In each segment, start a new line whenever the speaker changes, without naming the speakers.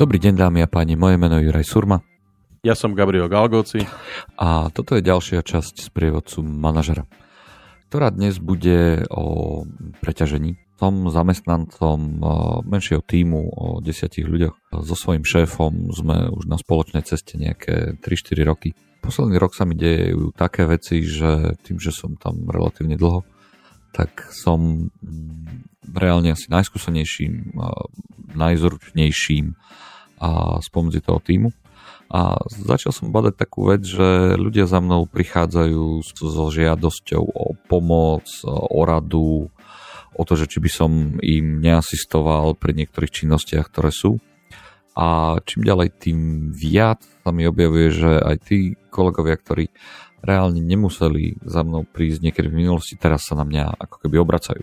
Dobrý deň dámy a páni, moje meno je Juraj Surma.
Ja som Gabriel Galgoci.
A toto je ďalšia časť z prievodcu manažera, ktorá dnes bude o preťažení. Som zamestnancom menšieho týmu o desiatich ľuďoch. So svojím šéfom sme už na spoločnej ceste nejaké 3-4 roky. Posledný rok sa mi dejú také veci, že tým, že som tam relatívne dlho, tak som mm, reálne asi najskúsenejším, najzručnejším spomedzi toho týmu. A začal som badať takú vec, že ľudia za mnou prichádzajú so žiadosťou o pomoc, o radu, o to, že či by som im neasistoval pri niektorých činnostiach, ktoré sú. A čím ďalej, tým viac sa mi objavuje, že aj tí kolegovia, ktorí reálne nemuseli za mnou prísť niekedy v minulosti, teraz sa na mňa ako keby obracajú.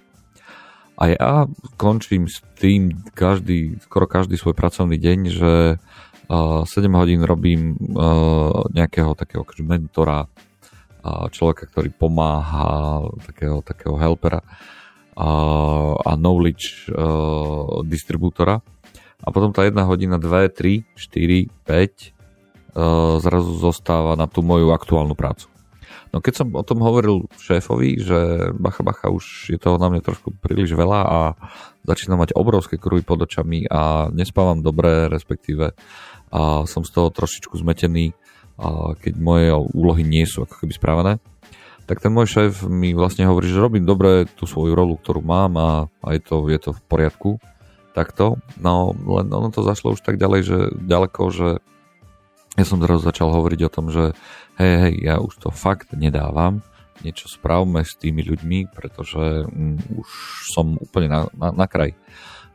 A ja končím s tým každý, skoro každý svoj pracovný deň, že uh, 7 hodín robím nejakého takého akože mentora, človeka, ktorý pomáha, takého, takého helpera a knowledge distribútora. A potom tá jedna hodina, 2, 3, 4, 5 uh, zrazu zostáva na tú moju aktuálnu prácu. No keď som o tom hovoril šéfovi, že bacha bacha už je toho na mňa trošku príliš veľa a začínam mať obrovské kruhy pod očami a nespávam dobre, respektíve a som z toho trošičku zmetený, a keď moje úlohy nie sú ako keby správené, tak ten môj šéf mi vlastne hovorí, že robím dobre tú svoju rolu, ktorú mám a, a je, to, je to v poriadku takto. No len ono to zašlo už tak ďalej, že ďaleko, že ja som zrazu začal hovoriť o tom, že hej, hej, ja už to fakt nedávam, niečo spravme s tými ľuďmi, pretože mm, už som úplne na, na, na kraj.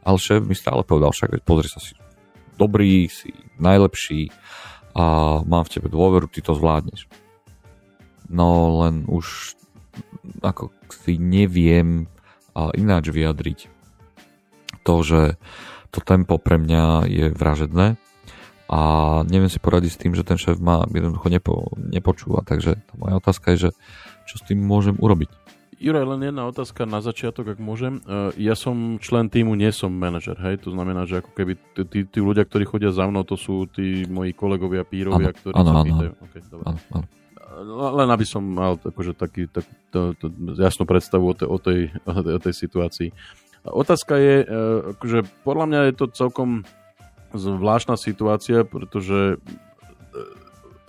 Ale šéf mi stále povedal, však pozri sa si, dobrý, si najlepší a mám v tebe dôveru, ty to zvládneš. No len už ako si neviem a ináč vyjadriť to, že to tempo pre mňa je vražedné a neviem si poradiť s tým, že ten šéf ma jednoducho nepo, nepočúva. Takže tá moja otázka je, že čo s tým môžem urobiť?
Juraj, len jedna otázka na začiatok, ak môžem. E, ja som člen týmu, nie som manažer, hej? To znamená, že ako keby tí, tí ľudia, ktorí chodia za mnou, to sú tí moji kolegovia, pírovia, ano, ktorí ano, sa pýtajú. Okay, dobre. Ano, ano. Len aby som mal akože taký, tak, to, to, jasnú predstavu o, te, o, tej, o tej situácii. Otázka je, e, akože podľa mňa je to celkom zvláštna situácia, pretože e,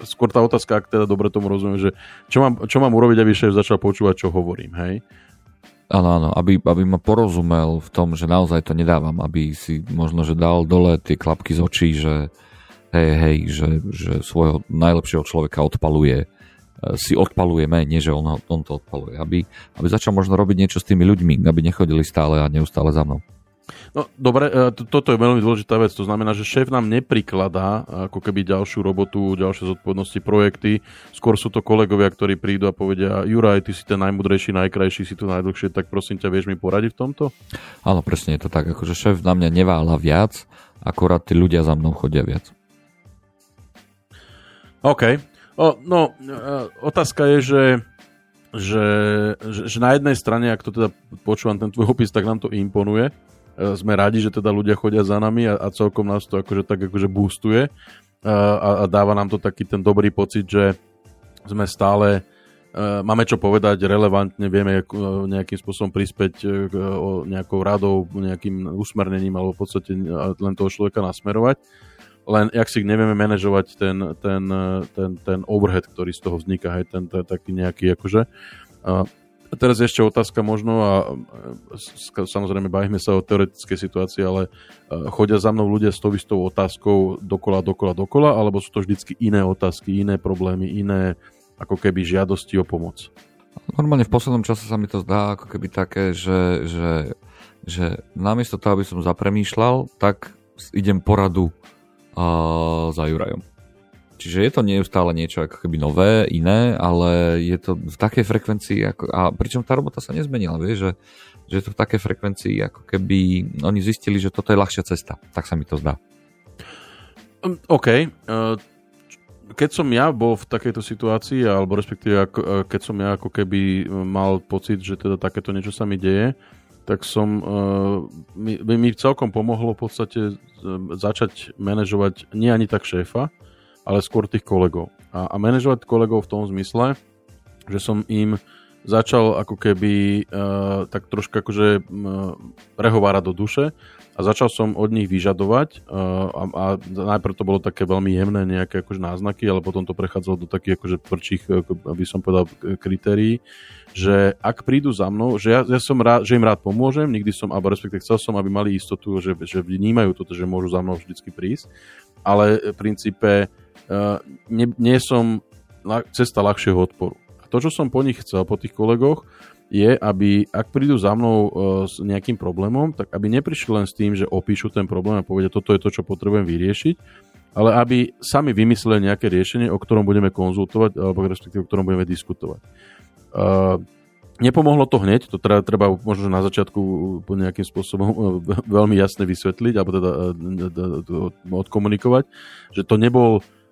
skôr tá otázka, ak teda dobre tomu rozumiem, že čo mám, čo mám urobiť, aby šéf začal počúvať, čo hovorím, hej?
Áno, áno, aby, aby ma porozumel v tom, že naozaj to nedávam, aby si možno, že dal dole tie klapky z očí, že hej, hej, že, že svojho najlepšieho človeka odpaluje, e, si odpalujeme, nie že on, on to odpaluje, aby, aby začal možno robiť niečo s tými ľuďmi, aby nechodili stále a neustále za mnou.
No dobre, e, toto je veľmi dôležitá vec. To znamená, že šéf nám neprikladá ako keby ďalšiu robotu, ďalšie zodpovednosti, projekty. Skôr sú to kolegovia, ktorí prídu a povedia, Juraj, ty si ten najmudrejší, najkrajší, si tu najdlhšie, tak prosím ťa, vieš mi poradiť v tomto?
Áno, presne je to tak. Akože šéf na mňa nevála viac, akorát tí ľudia za mnou chodia viac.
OK. O, no, e, otázka je, že že, že, že na jednej strane, ak to teda počúvam ten tvoj opis, tak nám to imponuje, E, sme radi, že teda ľudia chodia za nami a, a celkom nás to akože tak akože boostuje a, a dáva nám to taký ten dobrý pocit, že sme stále uh, máme čo povedať relevantne, vieme nejakým spôsobom prispäť nejakou radou, nejakým usmernením alebo v podstate len toho človeka nasmerovať. Len jak si nevieme manažovať ten, ten, ten, ten overhead, ktorý z toho vzniká, hej, ten, ten taký nejaký akože teraz ešte otázka možno a samozrejme bavíme sa o teoretickej situácii, ale chodia za mnou ľudia s tou istou otázkou dokola, dokola, dokola, alebo sú to vždycky iné otázky, iné problémy, iné ako keby žiadosti o pomoc?
Normálne v poslednom čase sa mi to zdá ako keby také, že, že, že namiesto toho, aby som zapremýšľal, tak idem poradu uh, za Jurajom. Čiže je to neustále niečo ako keby nové, iné, ale je to v takej frekvencii, ako, a pričom tá robota sa nezmenila, vieš, že, že je to v takej frekvencii, ako keby oni zistili, že toto je ľahšia cesta. Tak sa mi to zdá.
Um, OK. Uh, keď som ja bol v takejto situácii, alebo respektíve uh, keď som ja ako keby mal pocit, že teda takéto niečo sa mi deje, tak som, mi, mi celkom pomohlo v podstate začať manažovať nie ani tak šéfa, ale skôr tých kolegov. A, a manažovať kolegov v tom zmysle, že som im začal ako keby uh, tak trošku akože uh, prehovárať do duše a začal som od nich vyžadovať uh, a, a najprv to bolo také veľmi jemné nejaké akože náznaky, ale potom to prechádzalo do takých akože tvrdších, aby som povedal, kritérií, že ak prídu za mnou, že ja, ja som rád, že im rád pomôžem, nikdy som, alebo respektive chcel som, aby mali istotu, že, že vnímajú toto, že môžu za mnou vždycky prísť, ale v princípe uh, nie, nie som cesta ľahšieho odporu. A to, čo som po nich chcel, po tých kolegoch, je, aby ak prídu za mnou uh, s nejakým problémom, tak aby neprišli len s tým, že opíšu ten problém a povedia, toto je to, čo potrebujem vyriešiť, ale aby sami vymysleli nejaké riešenie, o ktorom budeme konzultovať, alebo respektíve o ktorom budeme diskutovať. Uh, Nepomohlo to hneď, to treba, treba možno na začiatku nejakým spôsobom veľmi jasne vysvetliť, alebo teda odkomunikovať, že to nebol E,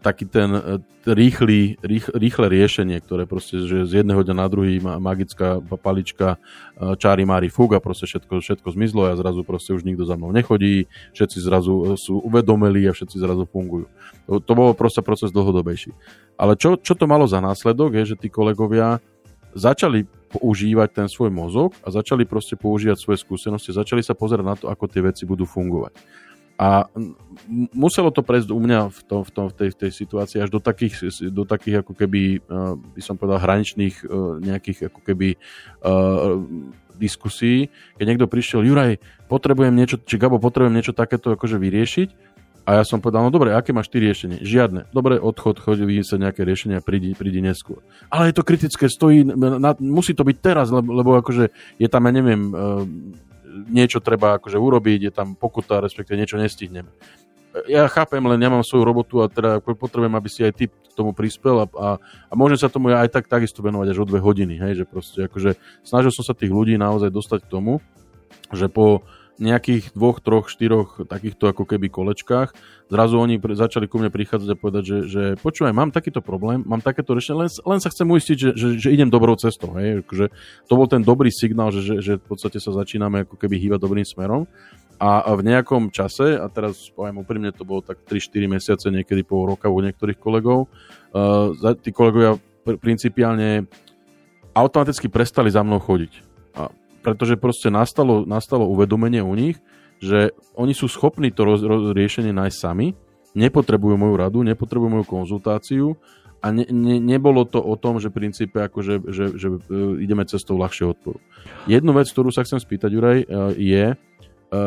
taký ten e, rýchly, rých, rýchle riešenie, ktoré proste, že z jedného dňa na druhý magická palička e, čári mári fúk a proste všetko, všetko zmizlo a zrazu proste už nikto za mnou nechodí, všetci zrazu sú uvedomeli a všetci zrazu fungujú. To, to bolo proste proces dlhodobejší. Ale čo, čo to malo za následok je, že tí kolegovia začali používať ten svoj mozog a začali proste používať svoje skúsenosti, začali sa pozerať na to, ako tie veci budú fungovať. A muselo to prejsť u mňa v, tom, v, tom, v, tej, v tej situácii až do takých, do takých ako keby, uh, by som povedal, hraničných uh, nejakých ako keby uh, diskusí, keď niekto prišiel, Juraj, potrebujem niečo, či Gabo, potrebujem niečo takéto akože vyriešiť. A ja som povedal, no dobre, aké máš ty riešenie? Žiadne. Dobre, odchod, choď sa nejaké riešenia, prídi, prídi neskôr. Ale je to kritické, stojí, na, musí to byť teraz, lebo, lebo akože je tam, ja neviem, niečo treba akože urobiť, je tam pokuta, respektíve niečo nestihneme. Ja chápem, len nemám svoju robotu a teda potrebujem, aby si aj ty k tomu prispel a, a, a môžem sa tomu aj tak takisto venovať až o dve hodiny, hej, že proste akože snažil som sa tých ľudí naozaj dostať k tomu, že po nejakých dvoch, troch, štyroch takýchto ako keby kolečkách. Zrazu oni pre, začali ku mne prichádzať a povedať, že, že počúvaj, mám takýto problém, mám takéto riešenie, len, len sa chcem uistiť, že, že, že idem dobrou cestou. Hej? Že to bol ten dobrý signál, že, že, že v podstate sa začíname ako keby hýbať dobrým smerom. A, a v nejakom čase, a teraz poviem úprimne, to bolo tak 3-4 mesiace, niekedy pol roka u niektorých kolegov, uh, tí kolegovia pr- principiálne automaticky prestali za mnou chodiť pretože proste nastalo, nastalo uvedomenie u nich, že oni sú schopní to roz, roz, riešenie nájsť sami, nepotrebujú moju radu, nepotrebujú moju konzultáciu a ne, ne, nebolo to o tom, že v princípe akože, že, že, že ideme cestou ľahšieho odporu. Jednu vec, ktorú sa chcem spýtať, Juraj, e, je, e,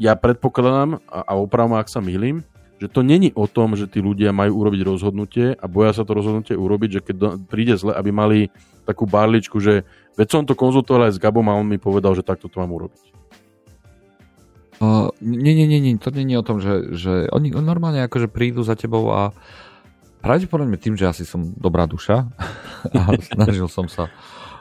ja predpokladám, a, a opravom, ak sa milím, že to není o tom, že tí ľudia majú urobiť rozhodnutie a boja sa to rozhodnutie urobiť, že keď príde zle, aby mali takú barličku, že veď som to konzultoval aj s Gabom a on mi povedal, že takto to mám urobiť.
Uh, nie, nie, nie, nie, to je o tom, že, že oni normálne akože prídu za tebou a pravdepodobne tým, že asi som dobrá duša a snažil som sa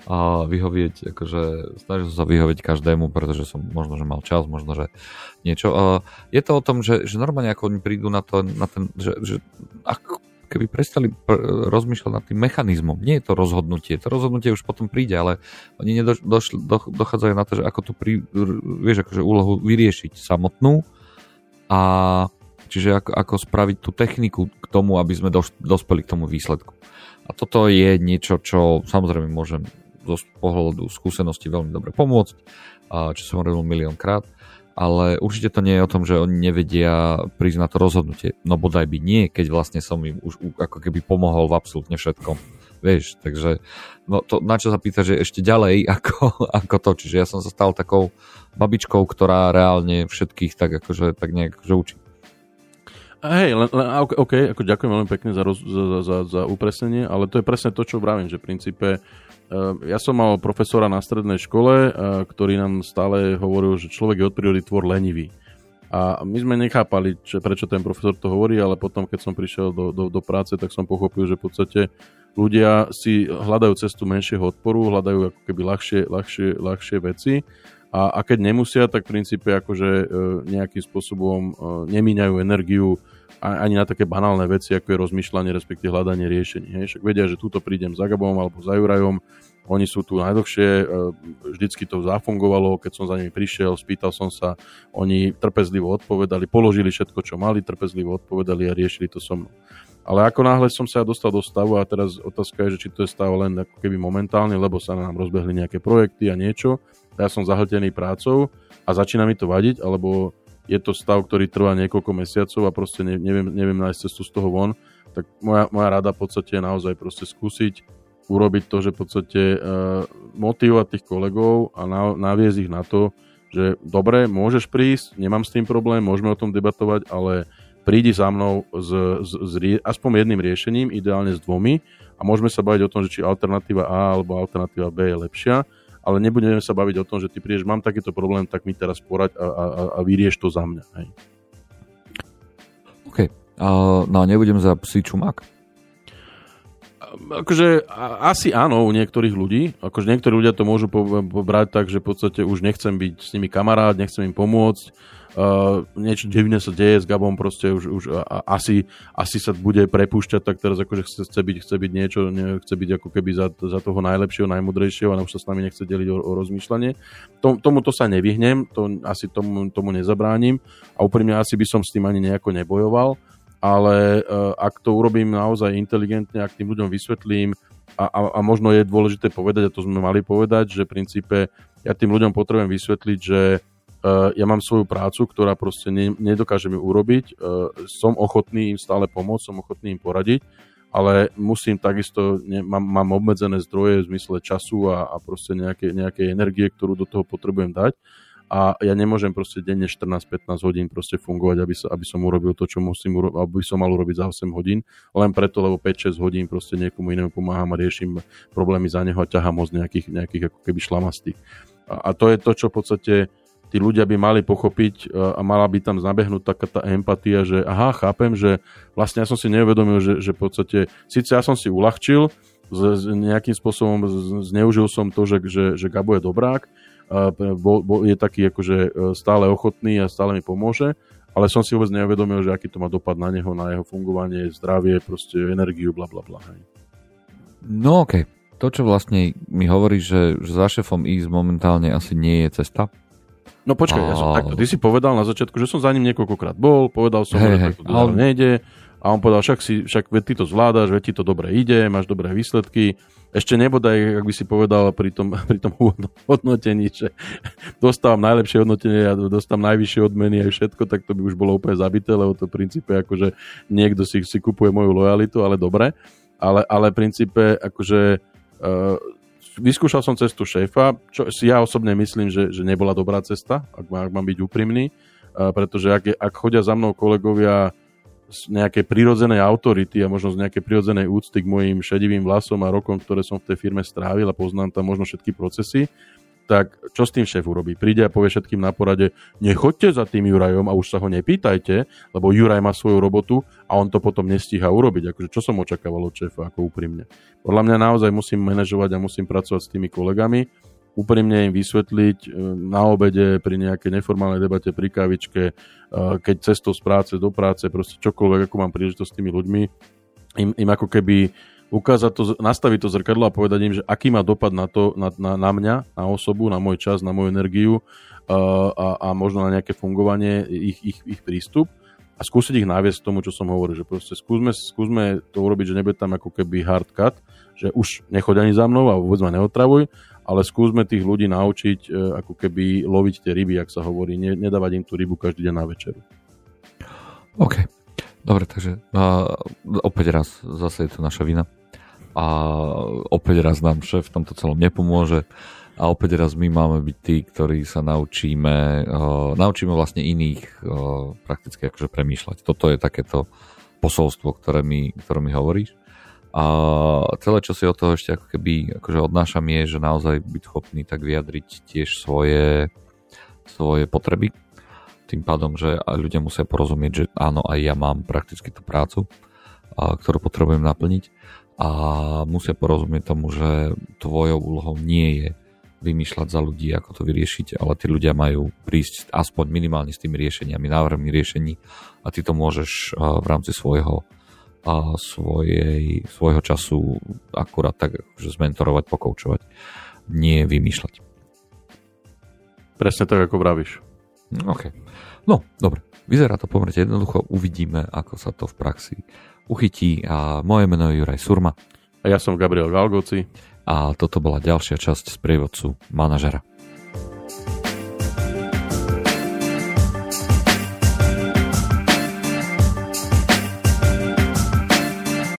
a vyhovieť, akože snažil som sa vyhovieť každému, pretože som možno, že mal čas, možno, že niečo. Uh, je to o tom, že, že normálne ako oni prídu na, to, na ten, že, že ako keby prestali pr- rozmýšľať nad tým mechanizmom. Nie je to rozhodnutie, to rozhodnutie už potom príde, ale oni nedoš- do, dochádzajú na to, že ako tú prí, vieš, akože úlohu vyriešiť samotnú a čiže ako, ako spraviť tú techniku k tomu, aby sme dos- dospeli k tomu výsledku. A toto je niečo, čo samozrejme môžem zo pohľadu skúsenosti veľmi dobre pomôcť, čo som hovoril miliónkrát ale určite to nie je o tom, že oni nevedia prísť na to rozhodnutie. No bodaj by nie, keď vlastne som im už ako keby pomohol v absolútne všetkom. Vieš, takže no to, na čo sa pýta, že ešte ďalej ako, ako to. Čiže ja som sa stal takou babičkou, ktorá reálne všetkých tak akože tak nejak akože učí.
Hej, len, len, OK, ako ďakujem veľmi pekne za, roz, za, za, za upresnenie, ale to je presne to, čo vravím, že v princípe Ehm, ja som mal profesora na strednej škole, ehm, ktorý nám stále hovoril, že človek je od prírody tvor lenivý. A my sme nechápali, že prečo ten profesor to hovorí, ale potom, keď som prišiel do, do, do práce, tak som pochopil, že v podstate ľudia si hľadajú cestu menšieho odporu, hľadajú ako keby ľahšie, ľahšie, ľahšie veci a, a keď nemusia, tak v princípe akože e, nejakým spôsobom nemíňajú energiu ani na také banálne veci, ako je rozmýšľanie, respektíve hľadanie riešení. Hej. Však vedia, že túto prídem za Gabom alebo za Jurajom oni sú tu najdlhšie, e, vždycky to zafungovalo, keď som za nimi prišiel, spýtal som sa, oni trpezlivo odpovedali, položili všetko, čo mali, trpezlivo odpovedali a riešili to so mnou. Ale ako náhle som sa dostal do stavu a teraz otázka je, že či to je stav len ako keby momentálne, lebo sa nám rozbehli nejaké projekty a niečo, ja som zahltený prácou a začína mi to vadiť, alebo je to stav, ktorý trvá niekoľko mesiacov a proste neviem, neviem nájsť cestu z toho von, tak moja, moja rada v podstate je naozaj proste skúsiť urobiť to, že v podstate uh, motivovať tých kolegov a na, naviesť ich na to, že dobre, môžeš prísť, nemám s tým problém, môžeme o tom debatovať, ale prídi za mnou s, s, s aspoň jedným riešením, ideálne s dvomi a môžeme sa baviť o tom, že či alternatíva A alebo alternatíva B je lepšia, ale nebudeme sa baviť o tom, že ty prídeš, mám takýto problém, tak mi teraz porať a, a, a vyrieš to za mňa. Hej.
OK. Uh, no a nebudem za psí čumak?
Akože asi áno u niektorých ľudí. Akože niektorí ľudia to môžu pobrať tak, že v podstate už nechcem byť s nimi kamarát, nechcem im pomôcť. Uh, niečo divné sa deje s Gabom, proste už, už a, asi, asi sa bude prepúšťať, tak teraz akože chce, chce, byť, chce byť niečo, ne, chce byť ako keby za, za toho najlepšieho, najmudrejšieho a už sa s nami nechce deliť o, o rozmýšľanie. Tom, tomuto sa nevyhnem, to asi tomu, tomu nezabránim a úprimne asi by som s tým ani nejako nebojoval ale uh, ak to urobím naozaj inteligentne, ak tým ľuďom vysvetlím a, a, a možno je dôležité povedať, a to sme mali povedať, že v princípe ja tým ľuďom potrebujem vysvetliť, že uh, ja mám svoju prácu, ktorá proste ne, nedokážem ju urobiť, uh, som ochotný im stále pomôcť, som ochotný im poradiť, ale musím takisto, ne, mám, mám obmedzené zdroje v zmysle času a, a proste nejaké, nejaké energie, ktorú do toho potrebujem dať a ja nemôžem proste denne 14-15 hodín proste fungovať, aby, sa, aby som urobil to, čo musím urobiť, aby som mal urobiť za 8 hodín, len preto, lebo 5-6 hodín proste niekomu inému pomáham a riešim problémy za neho a ťahám z nejakých, nejakých ako keby šlamastých. A, a to je to, čo v podstate tí ľudia by mali pochopiť a mala by tam zabehnúť taká tá empatia, že aha, chápem, že vlastne ja som si neuvedomil, že, že v podstate, síce ja som si uľahčil, z, z nejakým spôsobom zneužil som to, že, že, že Gabo je dobrák, bol, bol, je taký akože e, stále ochotný a stále mi pomôže, ale som si vôbec neuvedomil, že aký to má dopad na neho, na jeho fungovanie, zdravie, proste energiu, bla bla bla.
No okej. Okay. To, čo vlastne mi hovorí, že, že za šefom ísť momentálne asi nie je cesta.
No počkaj, a... ja som takto, ty si povedal na začiatku, že som za ním niekoľkokrát bol, povedal som, hey, že to ale... nejde a on povedal, však, si, však ty to zvládaš, veď ti to dobre ide, máš dobré výsledky. Ešte nebodaj, ak by si povedal pri tom, pri tom hodnotení, že dostávam najlepšie hodnotenie a dostávam najvyššie odmeny a všetko, tak to by už bolo úplne zabité, lebo to v princípe akože niekto si, si kupuje moju lojalitu, ale dobre. Ale, ale v princípe akože uh, vyskúšal som cestu šéfa, čo si ja osobne myslím, že, že nebola dobrá cesta, ak, ak mám byť úprimný, uh, pretože ak, ak chodia za mnou kolegovia z nejakej prirodzenej autority a možno z nejakej prirodzenej úcty k mojim šedivým vlasom a rokom, ktoré som v tej firme strávil a poznám tam možno všetky procesy, tak čo s tým šéf urobí? Príde a povie všetkým na porade, nechoďte za tým Jurajom a už sa ho nepýtajte, lebo Juraj má svoju robotu a on to potom nestíha urobiť. Akože čo som očakával od šéfa, ako úprimne. Podľa mňa naozaj musím manažovať a musím pracovať s tými kolegami úprimne im vysvetliť e, na obede, pri nejakej neformálnej debate, pri kávičke, e, keď cestou z práce do práce, proste čokoľvek, ako mám príležitosť s tými ľuďmi, im, im ako keby ukázať to, nastaviť to zrkadlo a povedať im, že aký má dopad na to, na, na, na mňa, na osobu, na môj čas, na moju energiu uh, a, a možno na nejaké fungovanie, ich, ich, ich prístup. A skúsiť ich naviesť k tomu, čo som hovoril, že proste skúsme, skúsme to urobiť, že nebude tam ako keby hard cut, že už nechoď ani za mnou a vôbec ma neotravuj, ale skúsme tých ľudí naučiť e, ako keby loviť tie ryby, ak sa hovorí, ne, nedávať im tú rybu každý deň na večeru.
OK. Dobre, takže uh, opäť raz zase je to naša vina. A opäť raz nám šéf v tomto celom nepomôže. A opäť raz my máme byť tí, ktorí sa naučíme, uh, naučíme vlastne iných uh, prakticky akože premýšľať. Toto je takéto posolstvo, ktoré mi, ktoré mi hovoríš. A celé, čo si od toho ešte ako keby akože odnášam je, že naozaj byť schopný tak vyjadriť tiež svoje, svoje potreby. Tým pádom, že ľudia musia porozumieť, že áno, aj ja mám prakticky tú prácu, a, ktorú potrebujem naplniť a musia porozumieť tomu, že tvojou úlohou nie je vymýšľať za ľudí, ako to vyriešiť, ale tí ľudia majú prísť aspoň minimálne s tými riešeniami, návrhmi riešení a ty to môžeš v rámci svojho a svojej, svojho času akurát tak, že zmentorovať, pokoučovať, nie vymýšľať.
Presne tak, ako vravíš.
OK. No, dobre. Vyzerá to pomerne jednoducho. Uvidíme, ako sa to v praxi uchytí. A moje meno je Juraj Surma.
A ja som Gabriel Galgoci.
A toto bola ďalšia časť z prievodcu manažera.